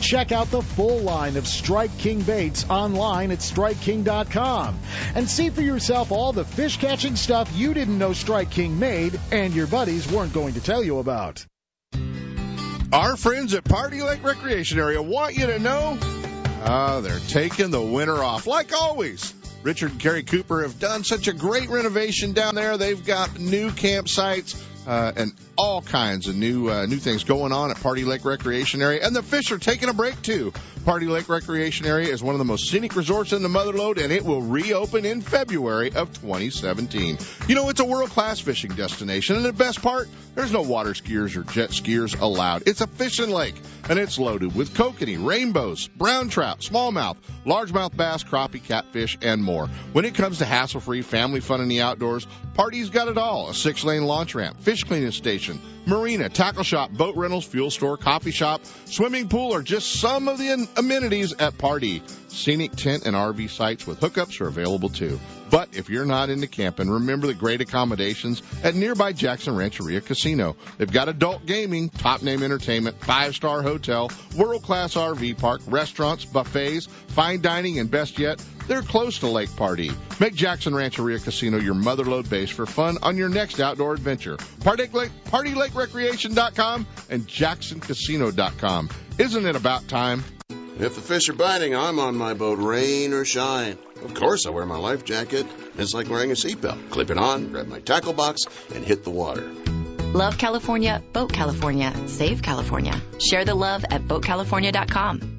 Check out the full line of Strike King baits online at StrikeKing.com and see for yourself all the fish catching stuff you didn't know Strike King made and your buddies weren't going to tell you about. Our friends at Party Lake Recreation Area want you to know uh, they're taking the winter off, like always. Richard and Carrie Cooper have done such a great renovation down there. They've got new campsites uh, and all kinds of new uh, new things going on at Party Lake Recreation Area. And the fish are taking a break too. Party Lake Recreation Area is one of the most scenic resorts in the Motherlode, and it will reopen in February of 2017. You know, it's a world class fishing destination, and the best part, there's no water skiers or jet skiers allowed. It's a fishing lake, and it's loaded with kokanee, rainbows, brown trout, smallmouth, largemouth bass, crappie, catfish, and more. When it comes to hassle free family fun in the outdoors, Party's got it all. A six lane launch ramp, fish cleaning station, marina, tackle shop, boat rentals, fuel store, coffee shop, swimming pool are just some of the amenities at Party. Scenic tent and RV sites with hookups are available too. But if you're not into camping, remember the great accommodations at nearby Jackson Rancheria Casino. They've got adult gaming, top name entertainment, five star hotel, world class RV park, restaurants, buffets, fine dining, and best yet, they're close to Lake Party. Make Jackson Rancheria Casino your motherlode base for fun on your next outdoor adventure. Party Lake, and JacksonCasino.com. Isn't it about time? If the fish are biting, I'm on my boat, rain or shine. Of course, I wear my life jacket. It's like wearing a seatbelt. Clip it on, grab my tackle box, and hit the water. Love California, Boat California, Save California. Share the love at BoatCalifornia.com.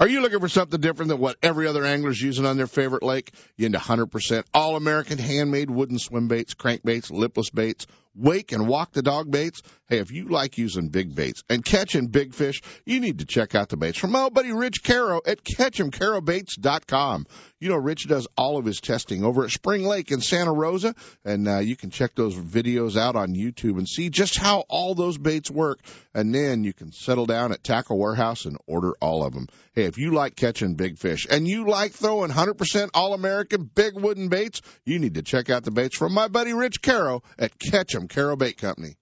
Are you looking for something different than what every other angler's using on their favorite lake? You into 100% all American handmade wooden swim baits, crankbaits, lipless baits, wake and walk the dog baits? Hey, if you like using big baits and catching big fish, you need to check out the baits from my buddy Rich Caro at Catch'emCaroBaits.com. You know, Rich does all of his testing over at Spring Lake in Santa Rosa, and uh, you can check those videos out on YouTube and see just how all those baits work. And then you can settle down at Tackle Warehouse and order all of them. Hey, if you like catching big fish and you like throwing 100% all American big wooden baits, you need to check out the baits from my buddy Rich Caro at Ketchum Caro Bait Company.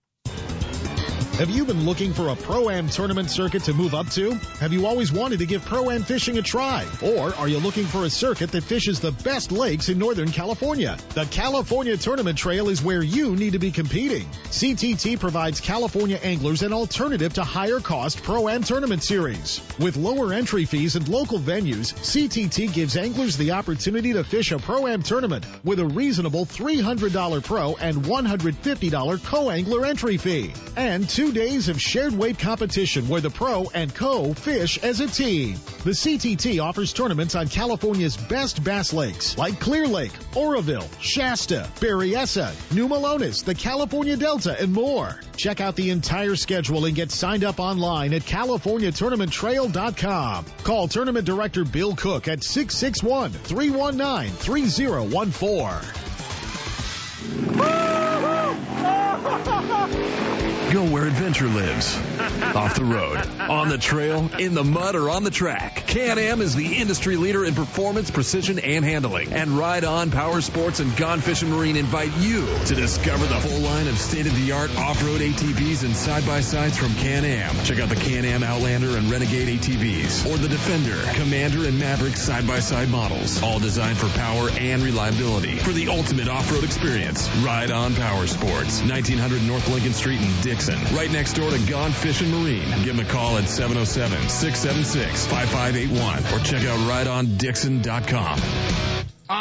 Have you been looking for a Pro-Am tournament circuit to move up to? Have you always wanted to give Pro-Am fishing a try? Or are you looking for a circuit that fishes the best lakes in Northern California? The California Tournament Trail is where you need to be competing. CTT provides California anglers an alternative to higher cost Pro-Am tournament series. With lower entry fees and local venues, CTT gives anglers the opportunity to fish a Pro-Am tournament with a reasonable $300 pro and $150 co-angler entry fee. And two days of shared weight competition where the pro and co fish as a team. The CTT offers tournaments on California's best bass lakes like Clear Lake, Oroville, Shasta, Berryessa, New Melones, the California Delta, and more. Check out the entire schedule and get signed up online at CaliforniaTournamentTrail.com. Call Tournament Director Bill Cook at 661 319 3014. (laughs) Go where adventure lives. Off the road, on the trail, in the mud, or on the track. Can-Am is the industry leader in performance, precision, and handling. And Ride On Power Sports and Gone Fishing Marine invite you to discover the full line of state-of-the-art off-road ATVs and side-by-sides from Can-Am. Check out the Can-Am Outlander and Renegade ATVs, or the Defender, Commander, and Maverick side-by-side models. All designed for power and reliability. For the ultimate off-road experience, Ride On Power Sports, 1900 North Lincoln Street in Dixon. Right next door to Gone Fishing Marine. Give them a call at 707-676-5581 or check out rideondixon.com.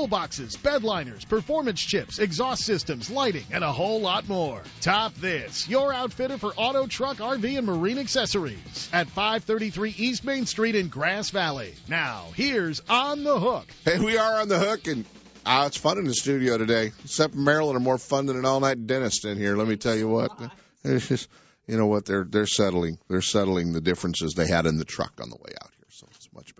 toolboxes, bed liners, performance chips, exhaust systems, lighting, and a whole lot more. Top This, your outfitter for auto, truck, RV, and marine accessories at 533 East Main Street in Grass Valley. Now, here's On the Hook. Hey, we are on the hook, and uh, it's fun in the studio today. Except Maryland are more fun than an all-night dentist in here. Let me tell you what. It's just, you know what? They're they're settling. They're settling the differences they had in the truck on the way out here.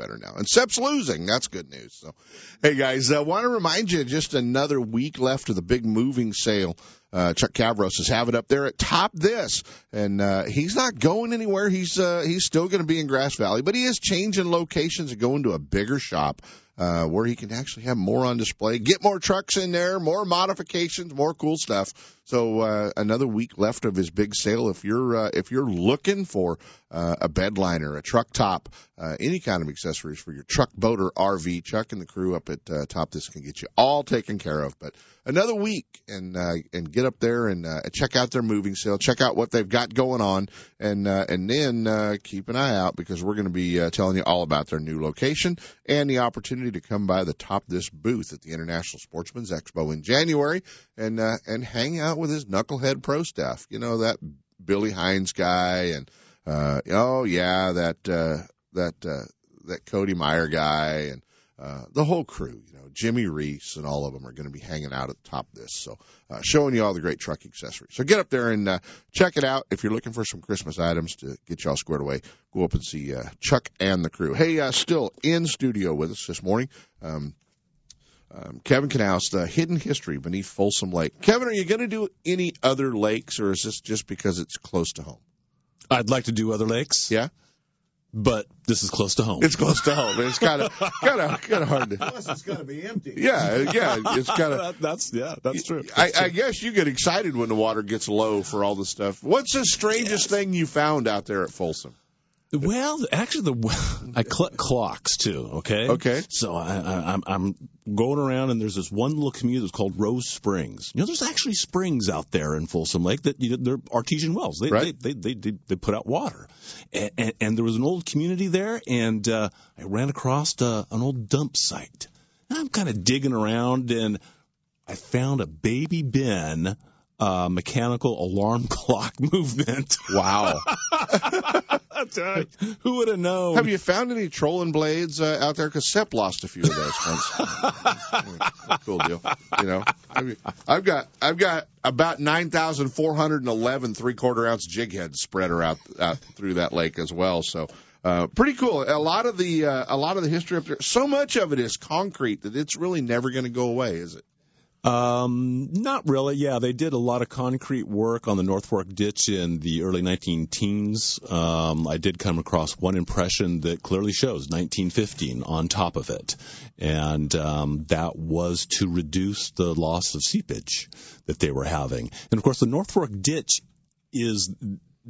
Better now. And Sep's losing. That's good news. So, hey guys, I uh, want to remind you just another week left of the big moving sale. Uh, Chuck Cavros is having up there at Top This, and uh, he's not going anywhere. He's uh, he's still going to be in Grass Valley, but he is changing locations and going to a bigger shop uh, where he can actually have more on display, get more trucks in there, more modifications, more cool stuff. So uh, another week left of his big sale. If you're uh, if you're looking for uh, a bed liner, a truck top, uh, any kind of accessories for your truck, boat, or RV, Chuck and the crew up at uh, Top This can get you all taken care of. But another week and uh, and get up there and uh, check out their moving sale, check out what they've got going on, and uh, and then uh, keep an eye out because we're going to be uh, telling you all about their new location and the opportunity to come by the Top This booth at the International Sportsman's Expo in January and uh, and hang out with his knucklehead pro staff. You know that Billy Hines guy and uh, oh yeah that uh, that uh, that Cody Meyer guy and uh, the whole crew. You know Jimmy Reese and all of them are going to be hanging out at the top of this. So uh, showing you all the great truck accessories. So get up there and uh, check it out. If you're looking for some Christmas items to get you all squared away, go up and see uh, Chuck and the crew. Hey, uh, still in studio with us this morning. Um, um, Kevin Knauss, the hidden history beneath Folsom Lake. Kevin, are you going to do any other lakes, or is this just because it's close to home? I'd like to do other lakes. Yeah. But this is close to home. It's close to home. It's kind of (laughs) kind of kind of hard to. Plus, it's going to be empty. Yeah, yeah. It's kind of. (laughs) that's yeah, that's true. I, I guess you get excited when the water gets low for all the stuff. What's the strangest thing you found out there at Folsom? Well, actually, the I collect clocks too. Okay. Okay. So I, I, I'm I'm going around and there's this one little community that's called Rose Springs. You know, there's actually springs out there in Folsom Lake that you know, they're artesian wells. They, Right. they, they, they, they they put out water, and, and, and there was an old community there, and uh, I ran across uh, an old dump site. And I'm kind of digging around and I found a Baby Ben. Uh, mechanical alarm (laughs) clock movement. Wow. (laughs) Who would have known? Have you found any trolling blades uh, out there? Because Sep lost a few of those once. (laughs) cool deal. You know, I mean, I've got I've got about nine thousand four hundred and eleven three quarter ounce jig heads spread out, out through that lake as well. So. Uh, pretty cool. A lot of the uh, a lot of the history up there. So much of it is concrete that it's really never going to go away, is it? Um, not really. Yeah, they did a lot of concrete work on the North Fork ditch in the early 19 teens. Um, I did come across one impression that clearly shows 1915 on top of it, and um, that was to reduce the loss of seepage that they were having. And of course, the North Fork ditch is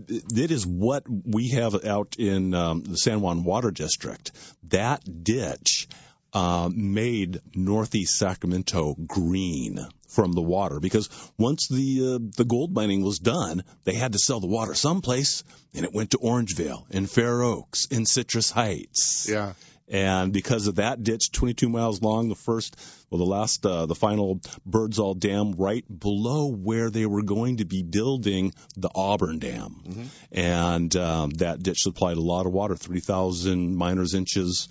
it is what we have out in um, the San Juan Water District. That ditch uh, made Northeast Sacramento green from the water because once the uh, the gold mining was done, they had to sell the water someplace, and it went to Orangevale, and Fair Oaks, and Citrus Heights. Yeah. And because of that ditch, 22 miles long, the first, well, the last, uh, the final Birdsall Dam, right below where they were going to be building the Auburn Dam, Mm-hmm. and um, that ditch supplied a lot of water, 3,000 miners inches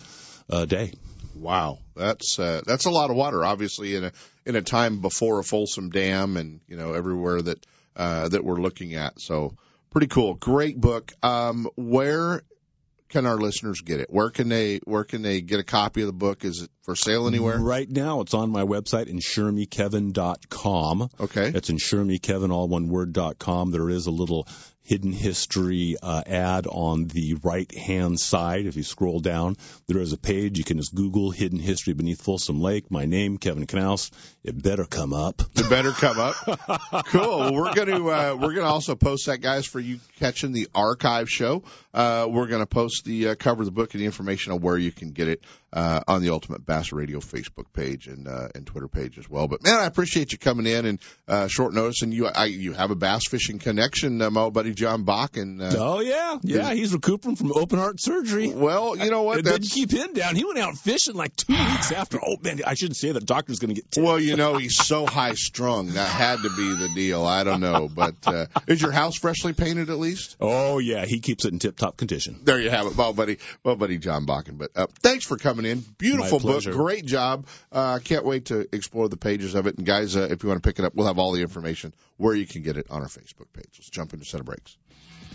a day. Wow, that's uh, that's a lot of water. Obviously, in a in a time before a Folsom Dam, and you know everywhere that uh, that we're looking at. So pretty cool. Great book. Um, where can our listeners get it? Where can they where can they get a copy of the book? Is it for sale anywhere? Right now, it's on my website, insuremekevin.com. Okay. It's insuremekevin, all one word, dot com. There is a little hidden history uh, ad on the right hand side. If you scroll down, there is a page. You can just Google hidden history beneath Folsom Lake. My name, Kevin Knauss. It better come up. It better come up. (laughs) cool. We're going to uh, we're going to also post that, guys, for you catching the archive show. Uh, we're going to post the uh, cover of the book and the information on where you can get it uh, on the Ultimate Bass Radio Facebook page and uh, and Twitter page as well. But man, I appreciate you coming in and uh, short notice, and you I, you have a bass fishing connection, uh, my old buddy John Bach, and uh, Oh yeah, yeah. He's recuperating from open heart surgery. Well, you know what? It didn't keep him down. He went out fishing like two weeks after. Oh man, I shouldn't say that. Doctor's going to get. Well, you know, (laughs) he's so high strung. That had to be the deal. I don't know. But uh, is your house freshly painted at least? Oh yeah, he keeps it in tip top condition. There you have it, my buddy, my buddy John Bakken. But uh, thanks for coming in. Beautiful book, great job. Uh, can't wait to explore the pages of it. And guys, uh, if you want to pick it up, we'll have all the information where you can get it on our Facebook page. Let's jump into set of breaks.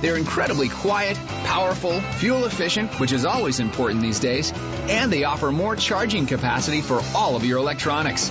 They're incredibly quiet, powerful, fuel efficient, which is always important these days, and they offer more charging capacity for all of your electronics.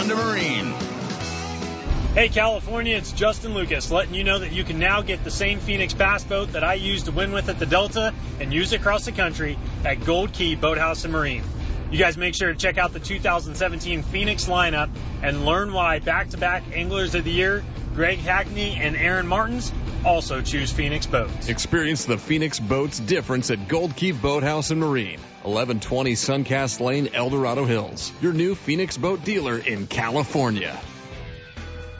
Marine. Hey California, it's Justin Lucas letting you know that you can now get the same Phoenix bass boat that I used to win with at the Delta and use across the country at Gold Key Boathouse and Marine. You guys make sure to check out the 2017 Phoenix lineup and learn why back-to-back Anglers of the Year, Greg Hackney and Aaron Martens, also choose Phoenix boats. Experience the Phoenix Boats difference at Gold Key Boathouse and Marine, 1120 Suncast Lane, El Dorado Hills. Your new Phoenix boat dealer in California.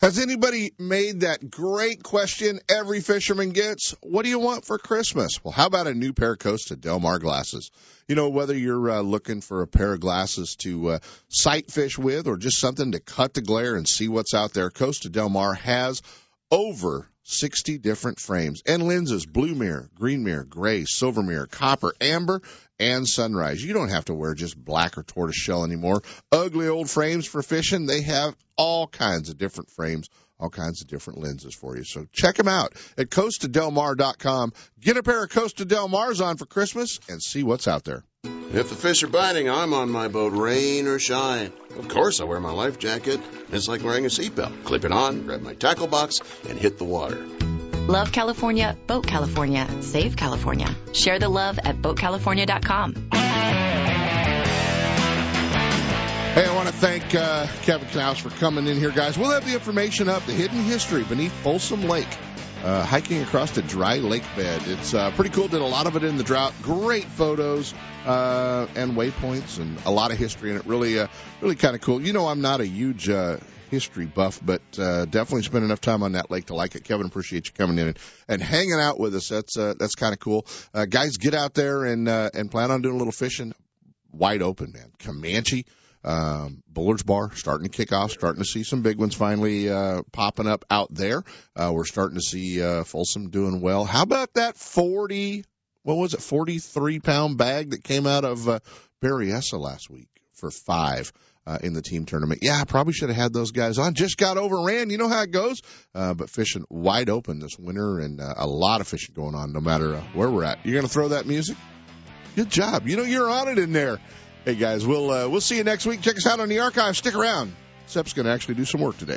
Has anybody made that great question every fisherman gets? What do you want for Christmas? Well, how about a new pair of Costa Del Mar glasses? You know, whether you're uh, looking for a pair of glasses to uh, sight fish with or just something to cut the glare and see what's out there, Costa Del Mar has over 60 different frames and lenses blue mirror, green mirror, gray, silver mirror, copper, amber, and sunrise. You don't have to wear just black or tortoise shell anymore. Ugly old frames for fishing, they have all kinds of different frames, all kinds of different lenses for you. So check them out at costadelmar.com. Get a pair of Costa Del Mars on for Christmas and see what's out there. If the fish are biting, I'm on my boat, rain or shine. Of course, I wear my life jacket. It's like wearing a seatbelt. Clip it on, grab my tackle box, and hit the water. Love California, Boat California, Save California. Share the love at BoatCalifornia.com. Hey, I want to thank uh, Kevin Knauss for coming in here, guys. We'll have the information up, the hidden history beneath Folsom Lake uh, hiking across the dry lake bed. It's uh, pretty cool. Did a lot of it in the drought. Great photos uh, and waypoints and a lot of history in it. Really, uh, really kind of cool. You know, I'm not a huge uh, history buff, but uh, definitely spent enough time on that lake to like it. Kevin, appreciate you coming in and, and hanging out with us. That's uh, that's kind of cool. Uh, guys, get out there and uh, and plan on doing a little fishing. Wide open, man. Camanche. Um, Bullard's Bar starting to kick off, starting to see some big ones finally uh, popping up out there. Uh, we're starting to see uh, Folsom doing well. How about that 40, what was it, 43 pound bag that came out of uh, Berryessa last week for five? Uh, in the team tournament. Yeah, I probably should have had those guys on. Just got overran. You know how it goes. Uh, but fishing wide open this winter and uh, a lot of fishing going on no matter uh, where we're at. You're going to throw that music? Good job. You know, you're on it in there. Hey guys, we'll uh, we'll see you next week. Check us out on the archive. Stick around. Sep's going to actually do some work today.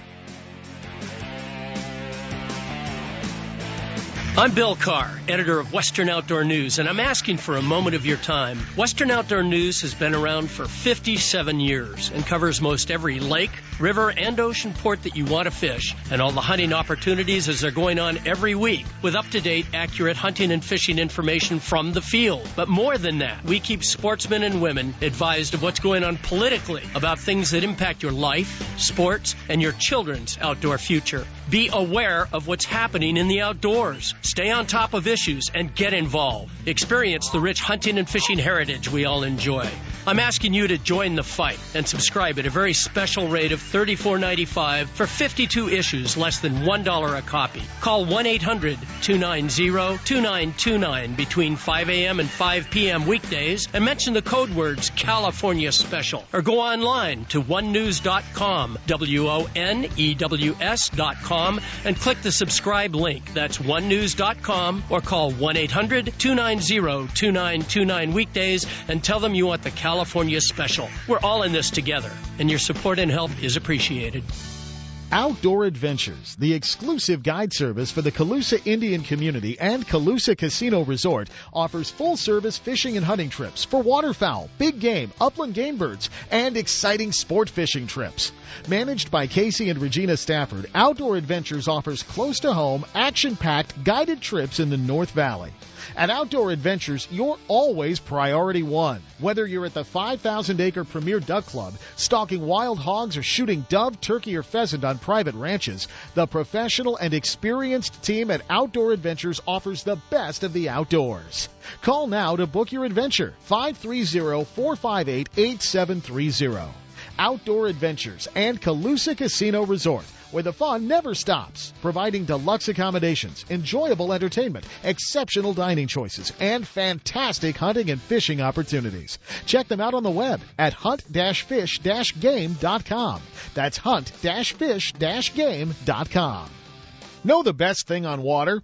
I'm Bill Carr, editor of Western Outdoor News, and I'm asking for a moment of your time. Western Outdoor News has been around for 57 years and covers most every lake, river, and ocean port that you want to fish, and all the hunting opportunities as they're going on every week with up to date, accurate hunting and fishing information from the field. But more than that, we keep sportsmen and women advised of what's going on politically about things that impact your life, sports, and your children's outdoor future. Be aware of what's happening in the outdoors. Stay on top of issues and get involved. Experience the rich hunting and fishing heritage we all enjoy. I'm asking you to join the fight and subscribe at a very special rate of $34.95 for 52 issues, less than $1 a copy. Call 1 800 290 2929 between 5 a.m. and 5 p.m. weekdays and mention the code words California Special. Or go online to wonews.com, W O N E W S.com, and click the subscribe link. That's wonews.com or call 1 800 290 2929 weekdays and tell them you want the California Special. We're all in this together, and your support and help is appreciated. Outdoor Adventures, the exclusive guide service for the Colusa Indian community and Colusa Casino Resort, offers full service fishing and hunting trips for waterfowl, big game, upland game birds, and exciting sport fishing trips. Managed by Casey and Regina Stafford, Outdoor Adventures offers close to home, action packed guided trips in the North Valley. At Outdoor Adventures, you're always priority one. Whether you're at the 5,000 acre Premier Duck Club, stalking wild hogs, or shooting dove, turkey, or pheasant on private ranches, the professional and experienced team at Outdoor Adventures offers the best of the outdoors. Call now to book your adventure 530 458 8730. Outdoor Adventures and Colusa Casino Resort where the fun never stops, providing deluxe accommodations, enjoyable entertainment, exceptional dining choices, and fantastic hunting and fishing opportunities. Check them out on the web at hunt-fish-game.com. That's hunt-fish-game.com. Know the best thing on water?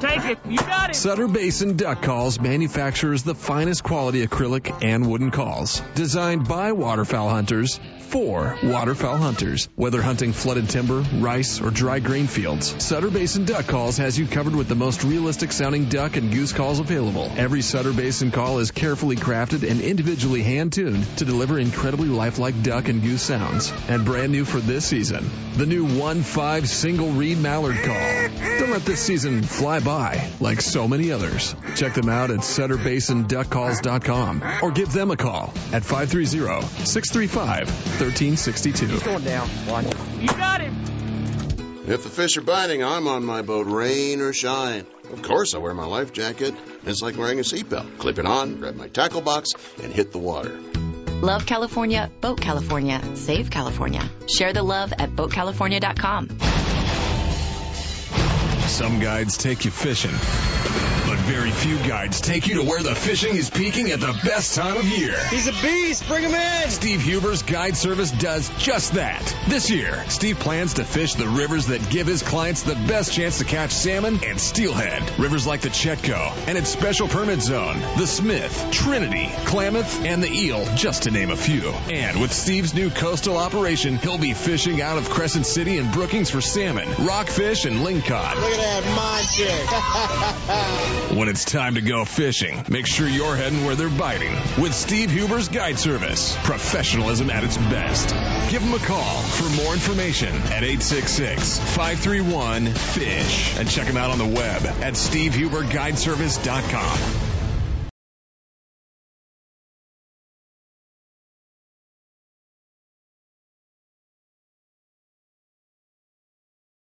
Take it. You got it. Sutter Basin Duck Calls manufactures the finest quality acrylic and wooden calls. Designed by waterfowl hunters for waterfowl hunters. Whether hunting flooded timber, rice, or dry grain fields, Sutter Basin Duck Calls has you covered with the most realistic sounding duck and goose calls available. Every Sutter Basin call is carefully crafted and individually hand tuned to deliver incredibly lifelike duck and goose sounds. And brand new for this season, the new 1-5 single reed mallard call. Don't let this season fly by like so many others. Check them out at SutterBasinDuckCalls.com or give them a call at 530-635-1362. Going down. Watch. You got him. If the fish are biting, I'm on my boat, rain or shine. Of course, I wear my life jacket. It's like wearing a seatbelt. Clip it on, grab my tackle box, and hit the water. Love California, Boat California, Save California. Share the love at BoatCalifornia.com. Some guides take you fishing, but very few guides take you to where the fishing is peaking at the best time of year. He's a beast. Bring him in. Steve Huber's guide service does just that. This year, Steve plans to fish the rivers that give his clients the best chance to catch salmon and steelhead. Rivers like the Chetco and its special permit zone, the Smith, Trinity, Klamath, and the Eel, just to name a few. And with Steve's new coastal operation, he'll be fishing out of Crescent City and Brookings for salmon, rockfish, and lingcod. Look at that mind trick. (laughs) When it's time to go fishing, make sure you're heading where they're biting with Steve Huber's Guide Service. Professionalism at its best. Give them a call for more information at 866-531-FISH and check them out on the web at stevehuberguideservice.com.